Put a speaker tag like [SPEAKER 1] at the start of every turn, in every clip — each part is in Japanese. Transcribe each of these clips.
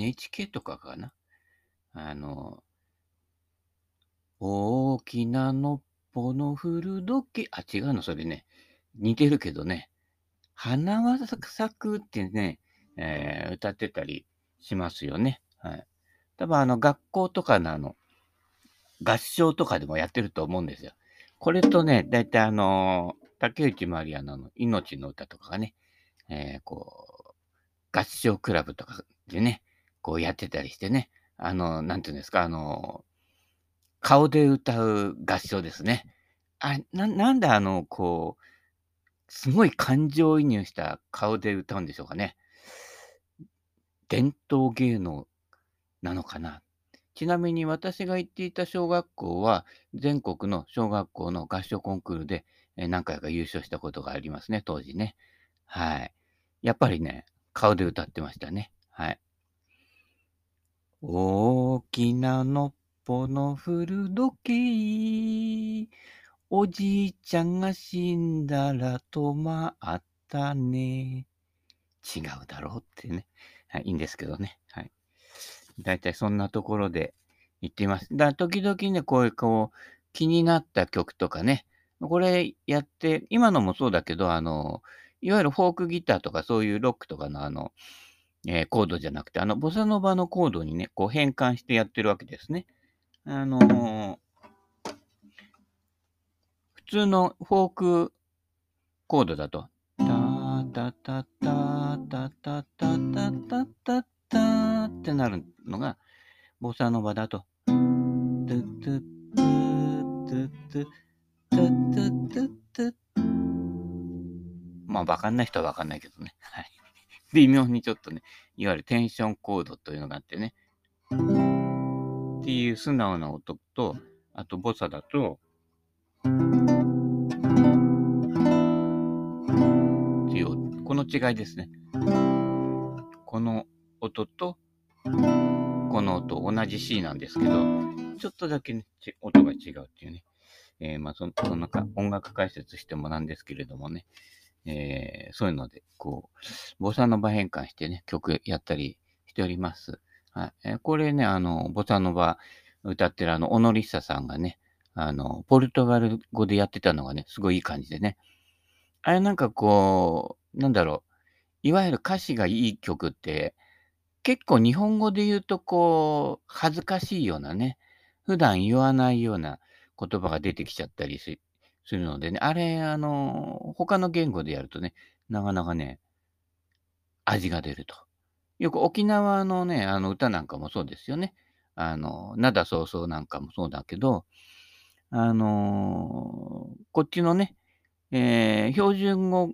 [SPEAKER 1] NHK とかかな。あの、大きなのっぽの古時計、あ、違うの、それね。似てるけどね。花は咲くってね、えー、歌ってたりしますよね。はい。多分あの、学校とかのあの、合唱とかでもやってると思うんですよ。これとね、だいたいあの、竹内まりやの命の歌とかがね、えー、こう、合唱クラブとかでね、こうやってたりしてね、あの、なんていうんですか、あの、顔で歌う合唱ですね。あ、な、なんであの、こう、すごい感情移入した顔で歌うんでしょうかね。伝統芸能なのかな。ちなみに私が行っていた小学校は、全国の小学校の合唱コンクールで何回か優勝したことがありますね、当時ね。はい。やっぱりね、顔で歌ってましたね。はい。大きなのっぽの古時計、おじいちゃんが死んだら止まったね。違うだろうってね。はい、いいんですけどね。はい。だいたいそんなところで言っています。だ時々ね、こういう、こう、気になった曲とかね、これやって、今のもそうだけど、あの、いわゆるフォークギターとかそういうロックとかのあの、えー、コードじゃなくて、あの、ボサノバのコードにね、こう変換してやってるわけですね。あのー、普通のフォークコードだと、タタタタタタタタタタタってなるのが、ボサノバだと、トゥトゥトゥトゥトゥトゥトゥトゥトゥまあ、わかんない人はわかんないけどね。はい。微妙にちょっとね、いわゆるテンションコードというのがあってね。っていう素直な音と、あとボサだと、っていう、この違いですね。この音と、この音、同じ C なんですけど、ちょっとだけ、ね、音が違うっていうね。えー、まあそ、そんなか音楽解説してもなんですけれどもね。えー、そういうので、こう、ボサノバ変換してね、曲やったりしております。はい。えー、これね、あの、ボサノバ歌ってるあの、オノリッサさんがね、あの、ポルトガル語でやってたのがね、すごいいい感じでね。あれなんかこう、なんだろう、いわゆる歌詞がいい曲って、結構日本語で言うとこう、恥ずかしいようなね、普段言わないような言葉が出てきちゃったりするするのでね、あれ、あの、他の言語でやるとね、なかなかね、味が出ると。よく沖縄のね、あの歌なんかもそうですよね。あの、灘そうそうなんかもそうだけど、あのー、こっちのね、えー、標準語、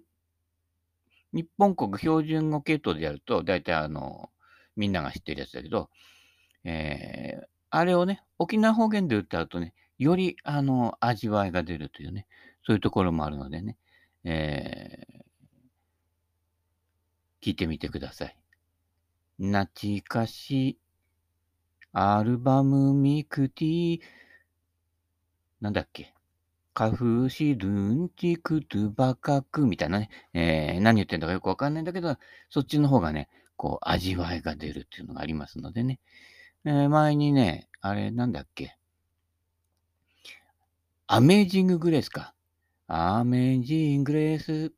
[SPEAKER 1] 日本国標準語系統でやると、大体あの、みんなが知ってるやつだけど、えー、あれをね、沖縄方言で歌うとね、より、あの、味わいが出るというね、そういうところもあるのでね、えー、聞いてみてください。なちかし、アルバムミクティ、なんだっけ？カフシルンチクトゥバカクみたいなね、えー、何言ってんだかよくわかんないんだけど、そっちの方がね、こう、味わいが出るっていうのがありますのでね。えー、前にね、あれ、なんだっけ？アメージンググレースか。アメージンググレース、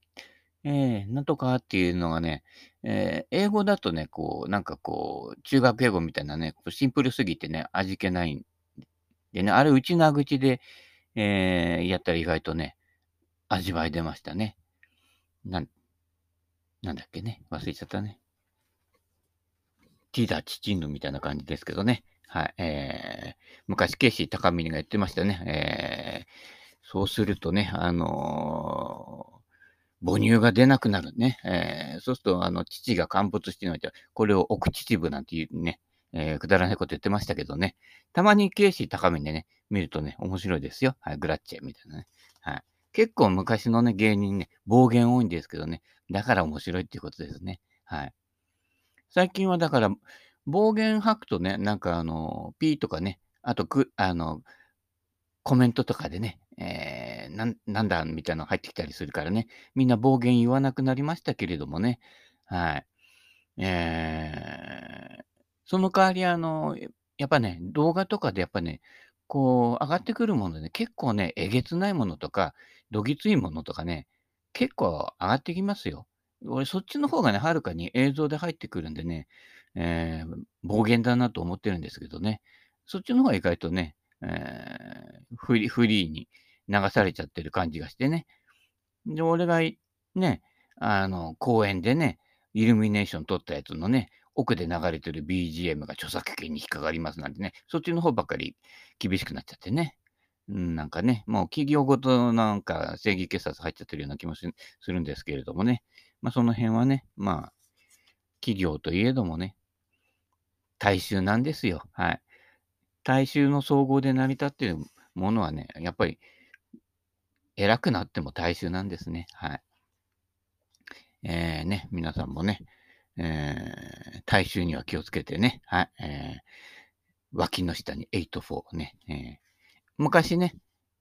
[SPEAKER 1] えー、なんとかっていうのがね、えー、英語だとね、こう、なんかこう、中学英語みたいなね、シンプルすぎてね、味気ないんでね、あれ、内な口で、えー、やったら意外とね、味わい出ましたね。なん、なんだっけね、忘れちゃったね。ティダ・チチンヌみたいな感じですけどね。はい。えー、昔、ケイシー高見が言ってましたね。えー、そうするとね、あのー、母乳が出なくなるね。えー、そうすると、あの、父が陥没してないと、これを奥秩父なんていうね、えー、くだらないこと言ってましたけどね。たまにケイシー高見でね、見るとね、面白いですよ。はい、グラッチェみたいなね。はい。結構昔のね、芸人ね、暴言多いんですけどね、だから面白いっていうことですね。はい。最近はだから、暴言吐くとね、なんかあの、ピーとかね、あとく、あの、コメントとかでね、えー、なんだみたいなの入ってきたりするからね、みんな暴言言わなくなりましたけれどもね、はい。えー、その代わり、あの、やっぱね、動画とかでやっぱね、こう、上がってくるものでね、結構ね、えげつないものとか、どぎついものとかね、結構上がってきますよ。俺、そっちの方がね、はるかに映像で入ってくるんでね、えー、暴言だなと思ってるんですけどね、そっちの方が意外とね、えー、フリフリーに流されちゃってる感じがしてね。で、俺がね、あの、公園でね、イルミネーション撮ったやつのね、奥で流れてる BGM が著作権に引っかかりますなんてね、そっちの方ばっかり厳しくなっちゃってね。うん、なんかね、もう企業ごとなんか正義警察入っちゃってるような気もするんですけれどもね。まあその辺はね、まあ、企業といえどもね、大衆なんですよ。はい。大衆の総合で成り立っているものはね、やっぱり偉くなっても大衆なんですね。はい。えー、ね、皆さんもね、えー、大衆には気をつけてね、はい、えー、脇の下に84ね、えー、昔ね、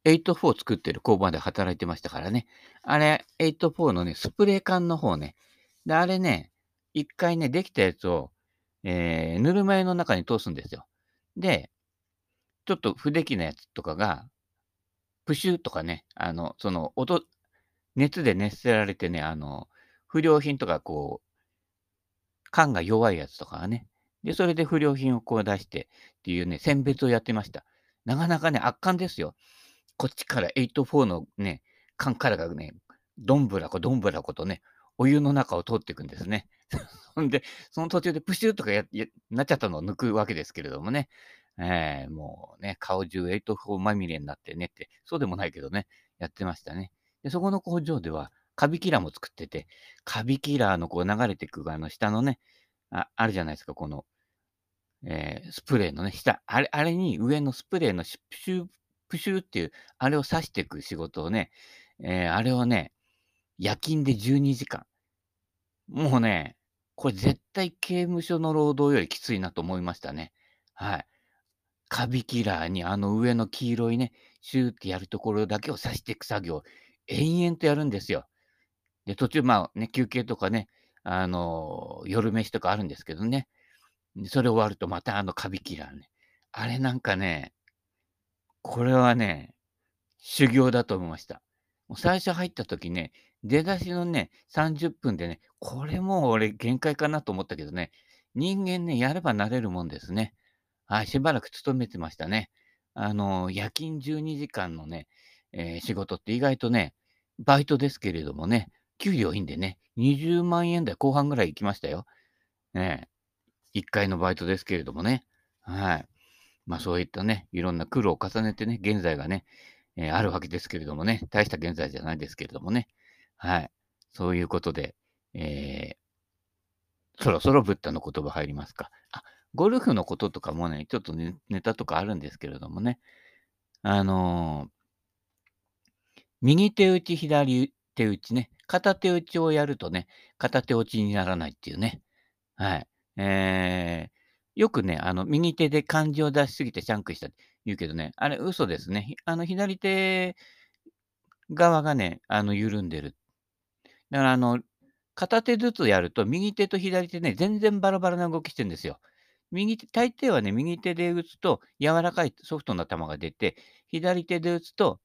[SPEAKER 1] 84作ってる工場で働いてましたからね、あれ、84のね、スプレー缶の方ね、で、あれね、一回ね、できたやつを、えー、ぬるま湯の中に通すんですよ。で、ちょっと不出来なやつとかが、プシューとかね、あの、その、音、熱で熱せられてね、あの、不良品とかこう、缶が弱いやつとかがね。で、それで不良品をこう出してっていうね、選別をやってました。なかなかね、圧巻ですよ。こっちから84のね、缶からがね、どんぶらこどんぶらことね、お湯の中を通っていくんですね。ほ んで、その途中でプシューとかやなっちゃったのを抜くわけですけれどもね。えー、もうね、顔中84まみれになってねって、そうでもないけどね、やってましたね。で、そこの工場では、カビキラーも作ってて、カビキラーのこう流れていくあの下のね、ああるじゃないですか、この、えー、スプレーのね、下、あれ、あれに上のスプレーのプシュー、プシューっていう、あれを刺していく仕事をね、えー、あれをね、夜勤で12時間。もうね、これ絶対刑務所の労働よりきついなと思いましたね。はい。カビキラーにあの上の黄色いね、シューってやるところだけを刺していく作業、延々とやるんですよ。で、途中、まあね、休憩とかね、あの、夜飯とかあるんですけどね。それ終わるとまたあのカビキラーね。あれなんかね、これはね、修行だと思いました。もう最初入った時ね、出だしのね、30分でね、これもう俺限界かなと思ったけどね、人間ね、やればなれるもんですね。はい、しばらく勤めてましたね。あの、夜勤12時間のね、えー、仕事って意外とね、バイトですけれどもね、給料いいんでね、20万円台後半ぐらい行きましたよ。ね。1回のバイトですけれどもね。はい。まあそういったね、いろんな苦労を重ねてね、現在がね、えー、あるわけですけれどもね、大した現在じゃないですけれどもね。はい。そういうことで、えー、そろそろブッダの言葉入りますか。あ、ゴルフのこととかもね、ちょっとネタとかあるんですけれどもね。あのー、右手打ち、左手打ちね。片手打ちをやるとね、片手落ちにならないっていうね。はい。えー、よくね、あの、右手で漢字を出しすぎてシャンクしたって言うけどね、あれ嘘ですね。あの、左手側がね、あの、緩んでる。だから、あの、片手ずつやると、右手と左手ね、全然バラバラな動きしてるんですよ。右手、大抵はね、右手で打つと柔らかいソフトな球が出て、左手で打つと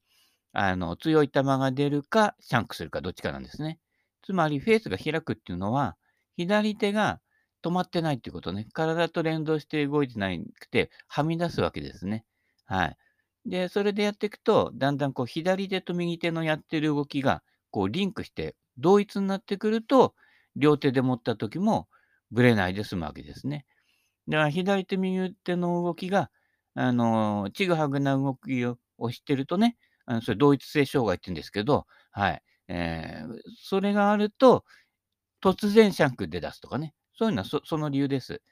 [SPEAKER 1] あの、強い球が出るか、シャンクするか、どっちかなんですね。つまり、フェースが開くっていうのは、左手が止まってないっていうことね。体と連動して動いてなくて、はみ出すわけですね。はい。で、それでやっていくと、だんだんこう、左手と右手のやってる動きが、こう、リンクして、同一になってくると、両手で持った時も、ぶれないで済むわけですね。だから、左手、右手の動きが、あの、ちぐはぐな動きをしてるとね、あのそれ同一性障害って言うんですけど、はい。えー、それがあると、突然シャンクで出すとかね。そういうのはそその理由です。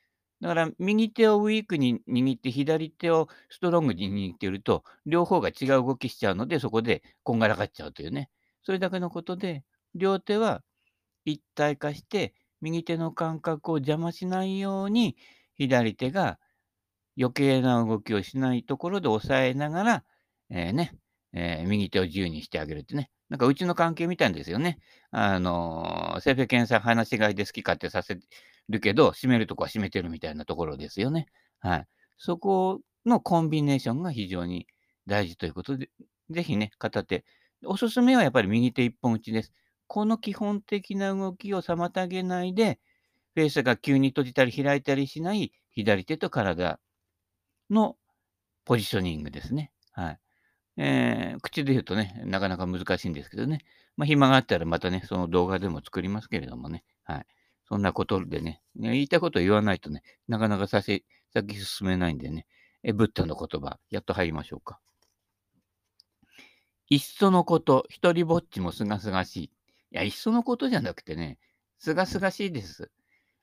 [SPEAKER 1] だから、右手をウィークに握って、左手をストロングに握っていると、両方が違う動きしちゃうので、そこでこんがらがっちゃうというね。それだけのことで、両手は一体化して、右手の感覚を邪魔しないように、左手が余計な動きをしないところで押さえながら、えー、ね、えー、右手を自由にしてあげるってね。なんかうちの関係みたいんですよね。あのー、セフェケンさん話し飼いで好き勝手させるけど、閉めるとこは閉めてるみたいなところですよね。はい。そこのコンビネーションが非常に大事ということで、ぜひね、片手。おすすめはやっぱり右手一本打ちです。この基本的な動きを妨げないで、フェースが急に閉じたり開いたりしない左手と体のポジショニングですね。はい。えー、口で言うとね、なかなか難しいんですけどね。まあ、暇があったらまたね、その動画でも作りますけれどもね。はい。そんなことでね、言いたいことを言わないとね、なかなか先、先進めないんでね。え、ブッダの言葉、やっと入りましょうか。いっそのこと、一人ぼっちもすがすがしい。いや、いっそのことじゃなくてね、すがすがしいです。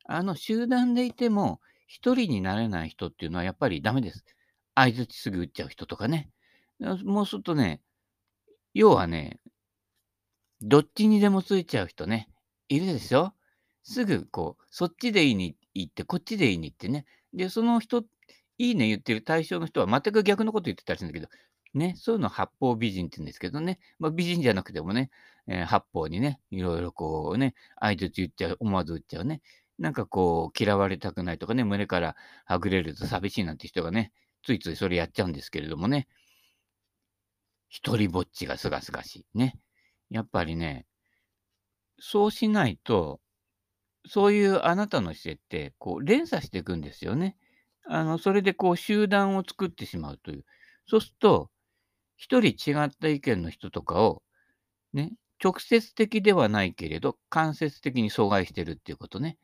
[SPEAKER 1] あの、集団でいても、一人になれない人っていうのはやっぱりダメです。相づちすぐ打っちゃう人とかね。もうするとね、要はね、どっちにでもついちゃう人ね、いるでしょすぐこう、そっちでいいに行って、こっちでいいに行ってね。で、その人、いいね言ってる対象の人は全く逆のこと言ってたりするんだけど、ね、そういうの八方美人って言うんですけどね、まあ、美人じゃなくてもね、えー、八方にね、いろいろこうね、相づち言っちゃう、思わず打っちゃうね。なんかこう、嫌われたくないとかね、胸からはぐれると寂しいなんて人がね、ついついそれやっちゃうんですけれどもね、一人ぼっちがすがすがしい。ね。やっぱりね、そうしないと、そういうあなたの姿勢って、こう、連鎖していくんですよね。あの、それでこう、集団を作ってしまうという。そうすると、一人違った意見の人とかを、ね、直接的ではないけれど、間接的に阻害してるっていうことね。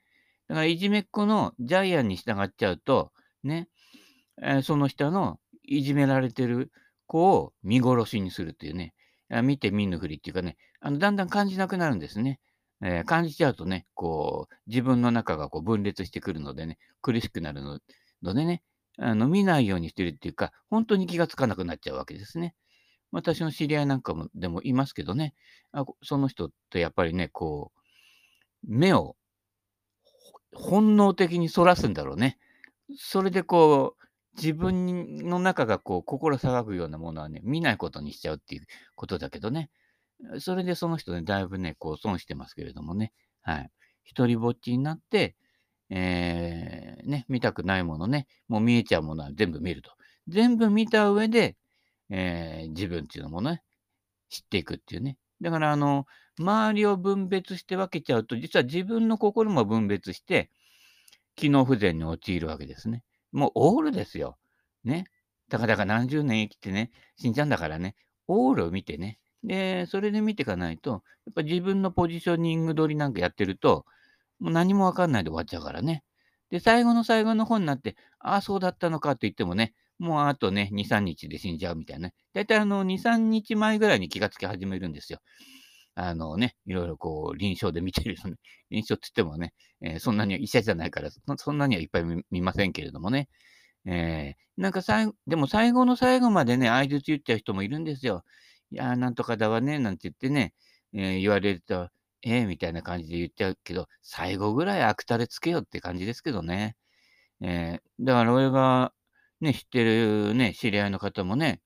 [SPEAKER 1] だから、いじめっ子のジャイアンに従っちゃうと、ね、えー、その人のいじめられてる子を見殺しにするっていうね、見て見ぬふりっていうかね、あのだんだん感じなくなるんですね。えー、感じちゃうとね、こう、自分の中がこう分裂してくるのでね、苦しくなるのでね、あの見ないようにしてるっていうか、本当に気がつかなくなっちゃうわけですね。私の知り合いなんかもでもいますけどね、あその人ってやっぱりね、こう、目を本能的にそらすんだろうね。それでこう、自分の中がこう、心騒ぐようなものはね、見ないことにしちゃうっていうことだけどね。それでその人ね、だいぶね、こう、損してますけれどもね。はい。一人ぼっちになって、えー、ね、見たくないものね、もう見えちゃうものは全部見ると。全部見た上で、えー、自分っていうのもね、知っていくっていうね。だから、あの、周りを分別して分けちゃうと、実は自分の心も分別して、機能不全に陥るわけですね。もうオールですよ。ね。たかだか何十年生きてね、死んじゃうんだからね、オールを見てね。で、それで見ていかないと、やっぱ自分のポジショニング取りなんかやってると、もう何もわかんないで終わっちゃうからね。で、最後の最後の本になって、ああ、そうだったのかと言ってもね、もうあとね、2、3日で死んじゃうみたいなね。だいたいあの、2、3日前ぐらいに気がつき始めるんですよ。あのね、いろいろこう、臨床で見てるとね、臨床って言ってもね、えー、そんなには医者じゃないからそ、んなにはいっぱい見ませんけれどもね。えー、なんか最後、でも最後の最後までね、相づち言っちゃう人もいるんですよ。いやー、なんとかだわね、なんて言ってね、えー、言われると、ええー、みたいな感じで言っちゃうけど、最後ぐらい悪たれつけよって感じですけどね。えー、だから俺がね、知ってるね、知り合いの方もね、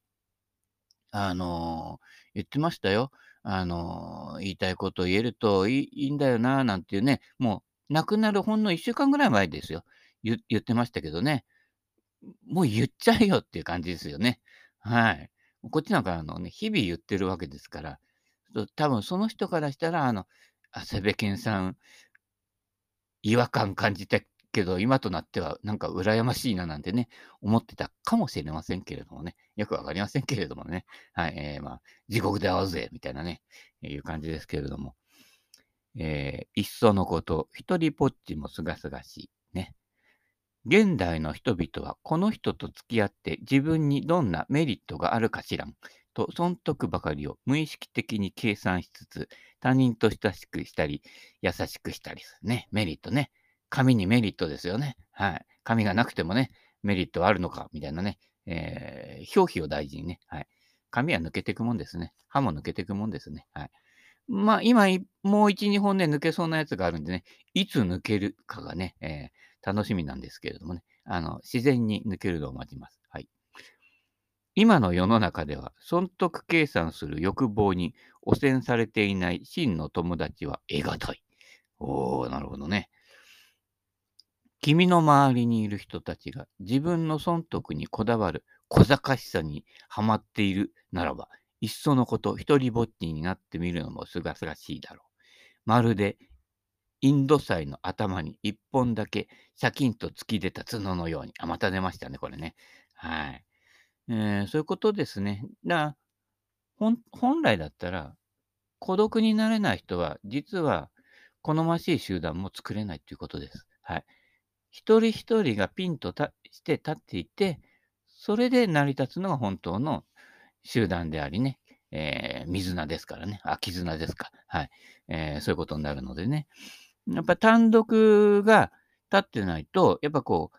[SPEAKER 1] あのー、言ってましたよ。あのー、言いたいことを言えるといいんだよな、なんていうね、もう亡くなるほんの1週間ぐらい前ですよ。言ってましたけどね。もう言っちゃえよっていう感じですよね。はい。こっちなんかあのね、日々言ってるわけですから、多分その人からしたら、あの、長谷部健さん、違和感感じたけど、今となってはなんか羨ましいななんてね、思ってたかもしれませんけれどもね、よくわかりませんけれどもね、はい、えー、まあ、地獄で会おうぜ、みたいなね、いう感じですけれども、えー、いっそのこと、一人ぽっちもすがすがしい、ね。現代の人々はこの人と付き合って自分にどんなメリットがあるかしらんと損得ばかりを無意識的に計算しつつ他人と親しくしたり優しくしたりするね。メリットね。紙にメリットですよね。はい。紙がなくてもね、メリットはあるのかみたいなね。えー、表皮を大事にね。はい。紙は抜けていくもんですね。歯も抜けていくもんですね。はい。まあ、今、もう1、2本ね、抜けそうなやつがあるんでね、いつ抜けるかがね、えー、楽しみなんですけれどもね、あの、自然に抜けるのを待ちます。はい。今の世の中では、損得計算する欲望に汚染されていない真の友達は得難い。おー、なるほどね。君の周りにいる人たちが自分の損得にこだわる小賢しさにはまっているならば、いっそのこと一人ぼっちになってみるのもすがすがしいだろう。まるでインドサイの頭に一本だけシャキンと突き出た角のように。あ、また出ましたね、これね。はい。えー、そういうことですね。だ本本来だったら、孤独になれない人は、実は好ましい集団も作れないということです。はい。一人一人がピンとして立っていて、それで成り立つのが本当の集団でありね、えー、水菜ですからね。あ、絆ですか。はい、えー、そういうことになるのでね。やっぱ単独が立ってないと、やっぱこう、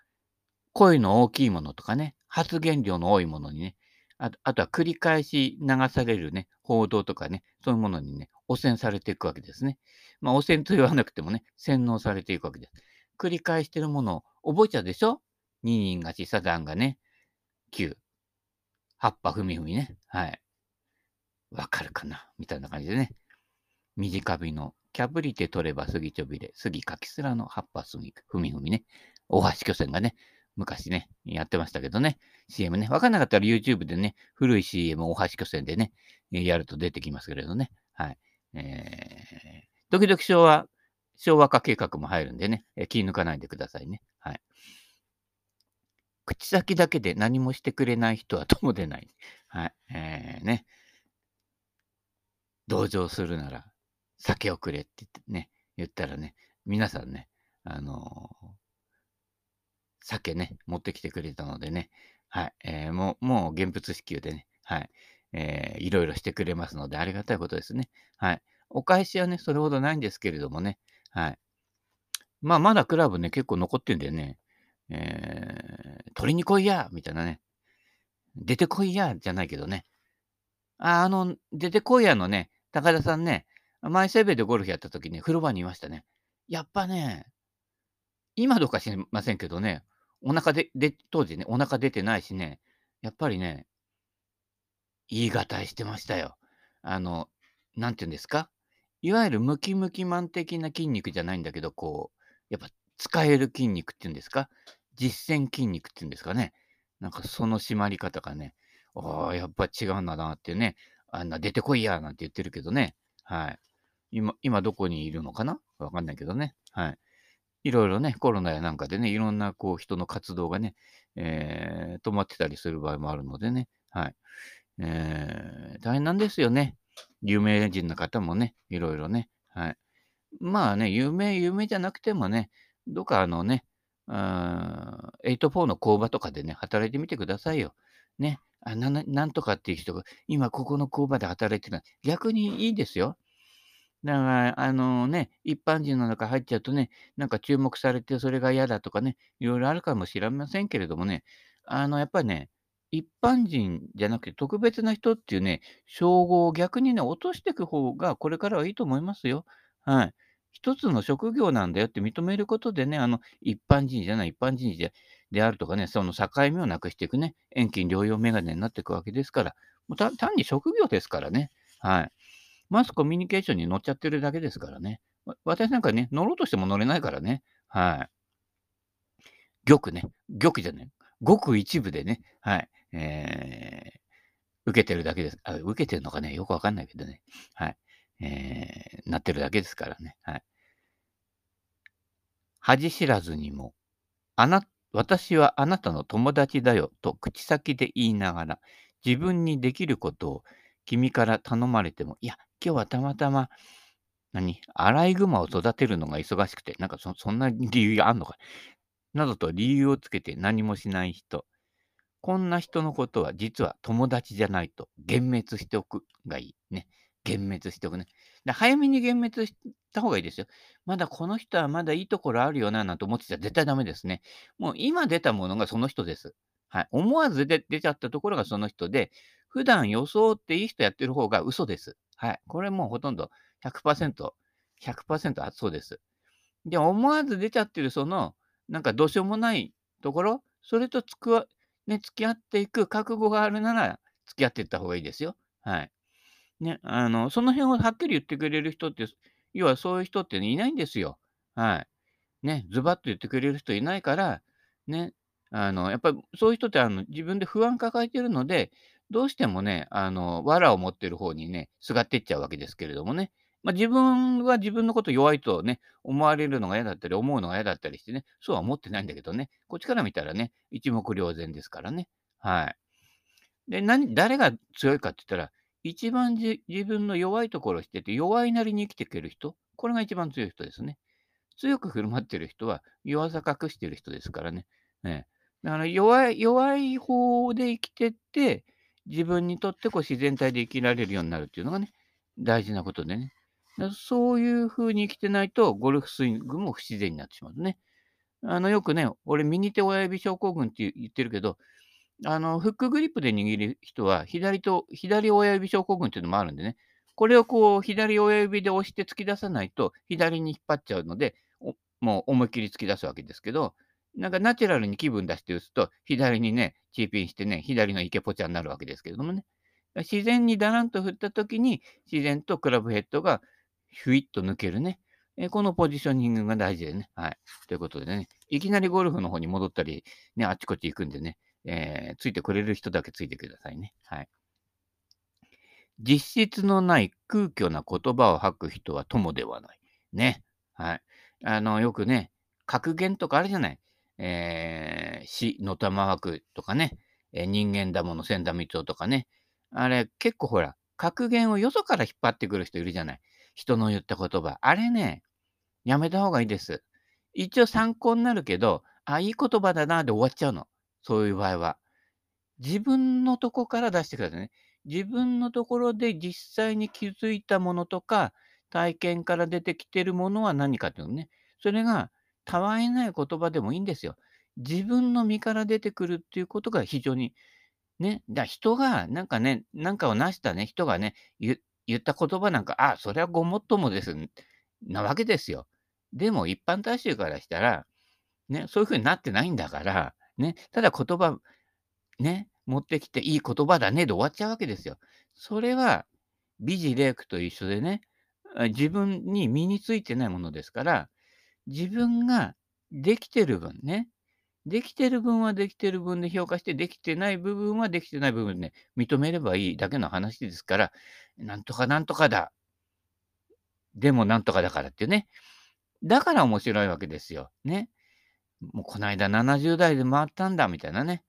[SPEAKER 1] 声の大きいものとかね、発言量の多いものにね、ああとは繰り返し流されるね、報道とかね、そういうものにね、汚染されていくわけですね。まあ、汚染と言わなくてもね、洗脳されていくわけです。繰り返してるものを覚えちゃうでしょ？二人勝ち、サザンがね、9。葉っぱふみふみね。はい。わかるかな？みたいな感じでね。短びのキャブリテ取れば杉ちょびれ、杉かきすらの葉っぱすみ、ふみふみね。大橋巨船がね、昔ね、やってましたけどね。CM ね。わかんなかったら YouTube でね、古い CM 大橋巨船でね、やると出てきますけれどね。はい。えー、時々昭和、昭和化計画も入るんでね、え気抜かないでくださいね。はい。口先だけで何もしてくれない人は友でない。はい。えー、ね。同情するなら酒をくれって言ってね、言ったらね、皆さんね、あのー、酒ね、持ってきてくれたのでね、はい、えー、もう、もう現物支給でね、はい、えー、いろいろしてくれますので、ありがたいことですね。はい。お返しはね、それほどないんですけれどもね、はい。まあ、まだクラブね、結構残ってんだよね、えー、取りに来いやみたいなね。出てこいやじゃないけどね。あ、あの、出てこいやのね、高田さんね、前セーベでゴルフやった時に風呂場にいましたね。やっぱね、今どうか知りませんけどね、お腹で、で、当時ね、お腹出てないしね、やっぱりね、言い難いしてましたよ。あの、なんて言うんですか？いわゆるムキムキマン的な筋肉じゃないんだけど、こう、やっぱ使える筋肉っていうんですか？実践筋肉っていうんですかね。なんかその締まり方がね、ああ、やっぱ違うんだなってね、あんな出てこいやなんて言ってるけどね。はい。今、今どこにいるのかな？わかんないけどね。はい。いろいろね、コロナやなんかでね、いろんなこう人の活動がね、えー、止まってたりする場合もあるのでね。はい。えー、大変なんですよね。有名人の方もね、いろいろね。はい。まあね、有名、有名じゃなくてもね、どっかあのね、8-4の工場とかでね、働いてみてくださいよ。ね。あななんとかっていう人が、今ここの工場で働いてるのは、逆にいいですよ。だから、あのね、一般人の中入っちゃうとね、なんか注目されてそれが嫌だとかね、いろいろあるかもしれませんけれどもね、あの、やっぱりね、一般人じゃなくて特別な人っていうね、称号を逆にね、落としていく方がこれからはいいと思いますよ。はい。一つの職業なんだよって認めることでね、あの、一般人じゃない、一般人でであるとかね、その境目をなくしていくね、遠近療養メガネになっていくわけですから、もう単に職業ですからね。はい。マスコミュニケーションに乗っちゃってるだけですからね。私なんかね、乗ろうとしても乗れないからね。はい。玉ね。玉じゃない。ごく一部でね、はい。えー、受けてるだけです。あ、受けてるのかね、よくわかんないけどね。はい。えー、なってるだけですからね。はい。恥知らずにも、あな、私はあなたの友達だよと口先で言いながら、自分にできることを君から頼まれても、いや、今日はたまたま、何アライグマを育てるのが忙しくて、なんかそんな理由があんのかなどと理由をつけて何もしない人。こんな人のことは実は友達じゃないと幻滅しておくがいい。ね。幻滅しておくね。で早めに幻滅した方がいいですよ。まだこの人はまだいいところあるよな、なんて思ってちゃ絶対ダメですね。もう今出たものがその人です。はい。思わず出出ちゃったところがその人で、普段装っていい人やってる方が嘘です。はい。これもうほとんど100%、100%そうです。で、思わず出ちゃってるその、なんかどうしようもないところ、それとつくわ、ね、付き合っていく覚悟があるなら、付き合っていった方がいいですよ。はい。ね、あの、その辺をはっきり言ってくれる人って、要はそういう人って、ね、いないんですよ。はい。ね、ズバッと言ってくれる人いないから、ね、あの、やっぱりそういう人ってあの自分で不安抱えてるので、どうしてもね、あの、藁を持ってる方にね、すがってっちゃうわけですけれどもね。まあ、自分は自分のこと弱いとね、思われるのが嫌だったり、思うのが嫌だったりしてね、そうは思ってないんだけどね、こっちから見たらね、一目瞭然ですからね。はい。で、何、誰が強いかって言ったら、一番自分の弱いところを知ってて、弱いなりに生きていける人、これが一番強い人ですね。強く振る舞ってる人は弱さ隠してる人ですからね。ねだから弱い、弱い方で生きてって、自分にとってこう自然体で生きられるようになるっていうのがね、大事なことでね。そういう風に生きてないと、ゴルフスイングも不自然になってしまうね。あの、よくね、俺、右手親指症候群って言ってるけど、あの、フックグリップで握る人は、左と、左親指症候群っていうのもあるんでね、これをこう、左親指で押して突き出さないと、左に引っ張っちゃうので、もう思いっきり突き出すわけですけど、なんかナチュラルに気分出して打つと、左にね、チーピンしてね、左のイケポチャになるわけですけれどもね。自然にダランと振ったときに、自然とクラブヘッドがヒュイッと抜けるね。えこのポジショニングが大事でね。はい。ということでね、いきなりゴルフの方に戻ったり、ね、あっちこっち行くんでね、えー、ついてくれる人だけついてくださいね。はい。実質のない空虚な言葉を吐く人は友ではない。ね。はい。あの、よくね、格言とかあるじゃない。えー、死の玉枠とかね、えー、人間だもの千田光夫とかね。あれ、結構ほら、格言をよそから引っ張ってくる人いるじゃない。人の言った言葉。あれね、やめた方がいいです。一応参考になるけど、あ、いい言葉だなで終わっちゃうの。そういう場合は。自分のとこから出してくださいね。自分のところで実際に気づいたものとか、体験から出てきてるものは何かっていうのね。それが、たわいない言葉でもいいんですよ。自分の身から出てくるっていうことが非常に、ね、だ人が、なんかね、なんかを成したね、人がね、言った言葉なんか、あ、それはごもっともです、なわけですよ。でも一般大衆からしたら、ね、そういうふうになってないんだから、ね、ただ言葉、ね、持ってきていい言葉だねで終わっちゃうわけですよ。それは、美辞麗句と一緒でね、自分に身についてないものですから、自分ができてる分ね、できてる分はできてる分で評価して、できてない部分はできてない部分で、ね、認めればいいだけの話ですから、なんとかなんとかだ。でもなんとかだからっていうね。だから面白いわけですよ。ね。もうこの間70代で回ったんだ、みたいなね。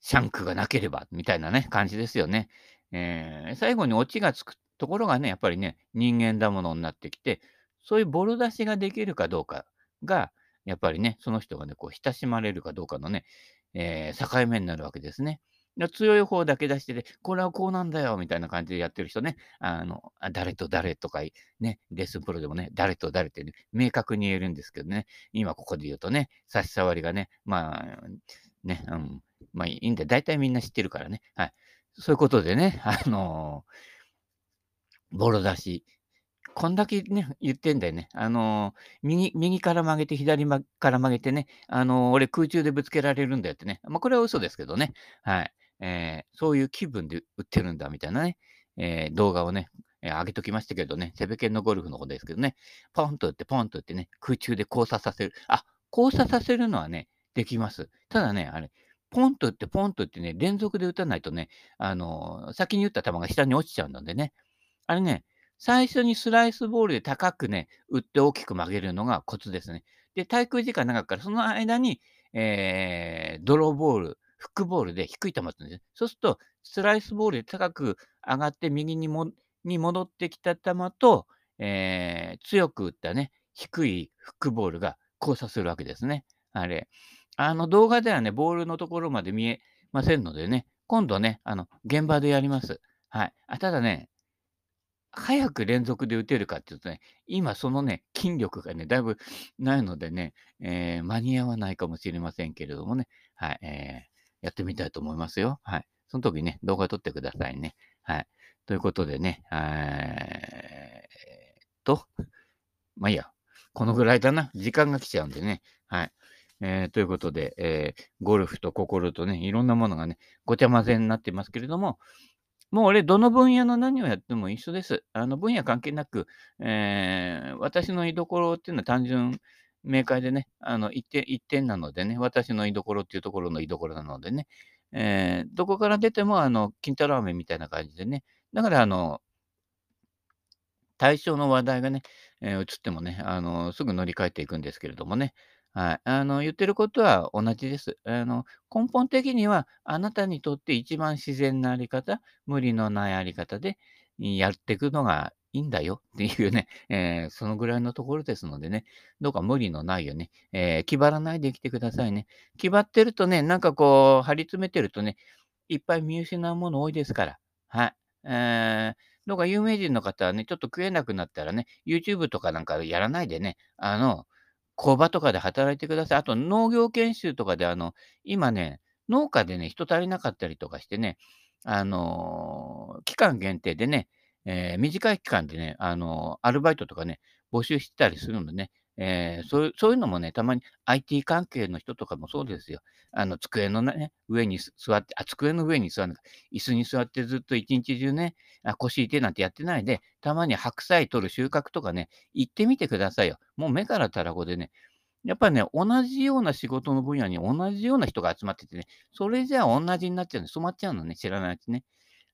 [SPEAKER 1] シャンクがなければ、みたいなね、感じですよね。えー、最後にオチがつくところがね、やっぱりね、人間だものになってきて、そういうボロ出しができるかどうかが、やっぱりね、その人がね、こう、親しまれるかどうかのね、えー、境目になるわけですね。強い方だけ出してて、これはこうなんだよ、みたいな感じでやってる人ね、あの、誰と誰とか、ね、レッスンプロでもね、誰と誰って、ね、明確に言えるんですけどね、今ここで言うとね、差し障りがね、まあ、ね、うん、まあいいんで、大体みんな知ってるからね、はい。そういうことでね、あのー、ボロ出し、こんだけね、言ってんだよね。あの、右、右から曲げて、左から曲げてね、あの、俺空中でぶつけられるんだよってね。まあ、これは嘘ですけどね。はい。えー、そういう気分で売ってるんだみたいなね、え、動画をね、えー、上げときましたけどね、セベケンのゴルフの方ですけどね、ポンと打って、ポンと打ってね、空中で交差させる。あ、交差させるのはね、できます。ただね、あれ、ポンと打って、ポンと打ってね、連続で打たないとね、あの先に打った球が下に落ちちゃうのでね、あれね、最初にスライスボールで高くね、打って大きく曲げるのがコツですね。で、滞空時間長くから、その間に、えー、ドローボール、フックボールで低い球打つんです。そうすると、スライスボールで高く上がって右にもに戻ってきた球と、えー、強く打ったね、低いフックボールが交差するわけですね。あれ。あの動画ではね、ボールのところまで見えませんのでね、今度ね、あの、現場でやります。はい。あただね、早く連続で打てるかっていうとね、今そのね、筋力がね、だいぶないのでね、えー、間に合わないかもしれませんけれどもね、はい、えー、やってみたいと思いますよ。はい。その時ね、動画撮ってくださいね。はい。ということでね、えー、と、まあいいや、このぐらいだな。時間が来ちゃうんでね。はい。えー、ということで、えー、ゴルフと心とね、いろんなものがね、ごちゃ混ぜになってますけれども、もう俺、どの分野の何をやっても一緒です。あの分野関係なく、えー、私の居所っていうのは単純明快でね、あの、一点一点なのでね、私の居所っていうところの居所なのでね、えーどこから出ても、あの、金太郎飴みたいな感じでね、だからあの対象の話題がね、えー移ってもね、あの、すぐ乗り換えていくんですけれどもね。はい。あの、言ってることは同じです。あの、根本的には、あなたにとって一番自然なあり方、無理のないあり方でやっていくのがいいんだよっていうね、えーそのぐらいのところですのでね、どうか無理のないよね、えー気張らないで生きてくださいね。気張ってるとね、なんかこう、張り詰めてるとね、いっぱい見失うもの多いですから。はい。えーどうか有名人の方はね、ちょっと食えなくなったらね、YouTube とかなんかやらないでね、あの、工場とかで働いてください。あと農業研修とかで、あの、今ね、農家でね、人足りなかったりとかしてね、あの、期間限定でね、えー短い期間でね、あの、アルバイトとかね、募集してたりするのね、えーそういうそういうのもね、たまに IT 関係の人とかもそうですよ。あの、机のね、上に座って、あ、机の上に座る、椅子に座ってずっと一日中ね、あ、腰痛いなんてやってないで、たまに白菜取る収穫とかね、行ってみてくださいよ。もう目からたらこでね、やっぱりね、同じような仕事の分野に同じような人が集まっててね、それじゃあ同じになっちゃうの、染まっちゃうのね、知らないうちね。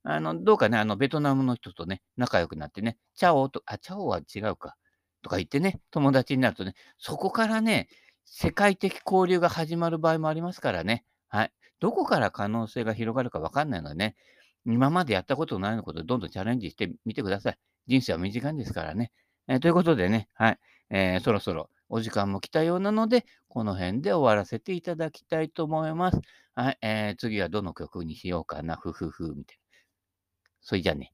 [SPEAKER 1] あの、どうかね、あの、ベトナムの人とね、仲良くなってね、チャオと、あ、チャオは違うか、とか言ってね、友達になるとね、そこからね、世界的交流が始まる場合もありますからね。はい。どこから可能性が広がるかわかんないのでね、今までやったことのないようなことどんどんチャレンジしてみてください。人生は短いんですからね。えーということでね、はい。えーそろそろお時間も来たようなので、この辺で終わらせていただきたいと思います。はい。えー次はどの曲にしようかな、ふふふ、みたいな。それじゃあね。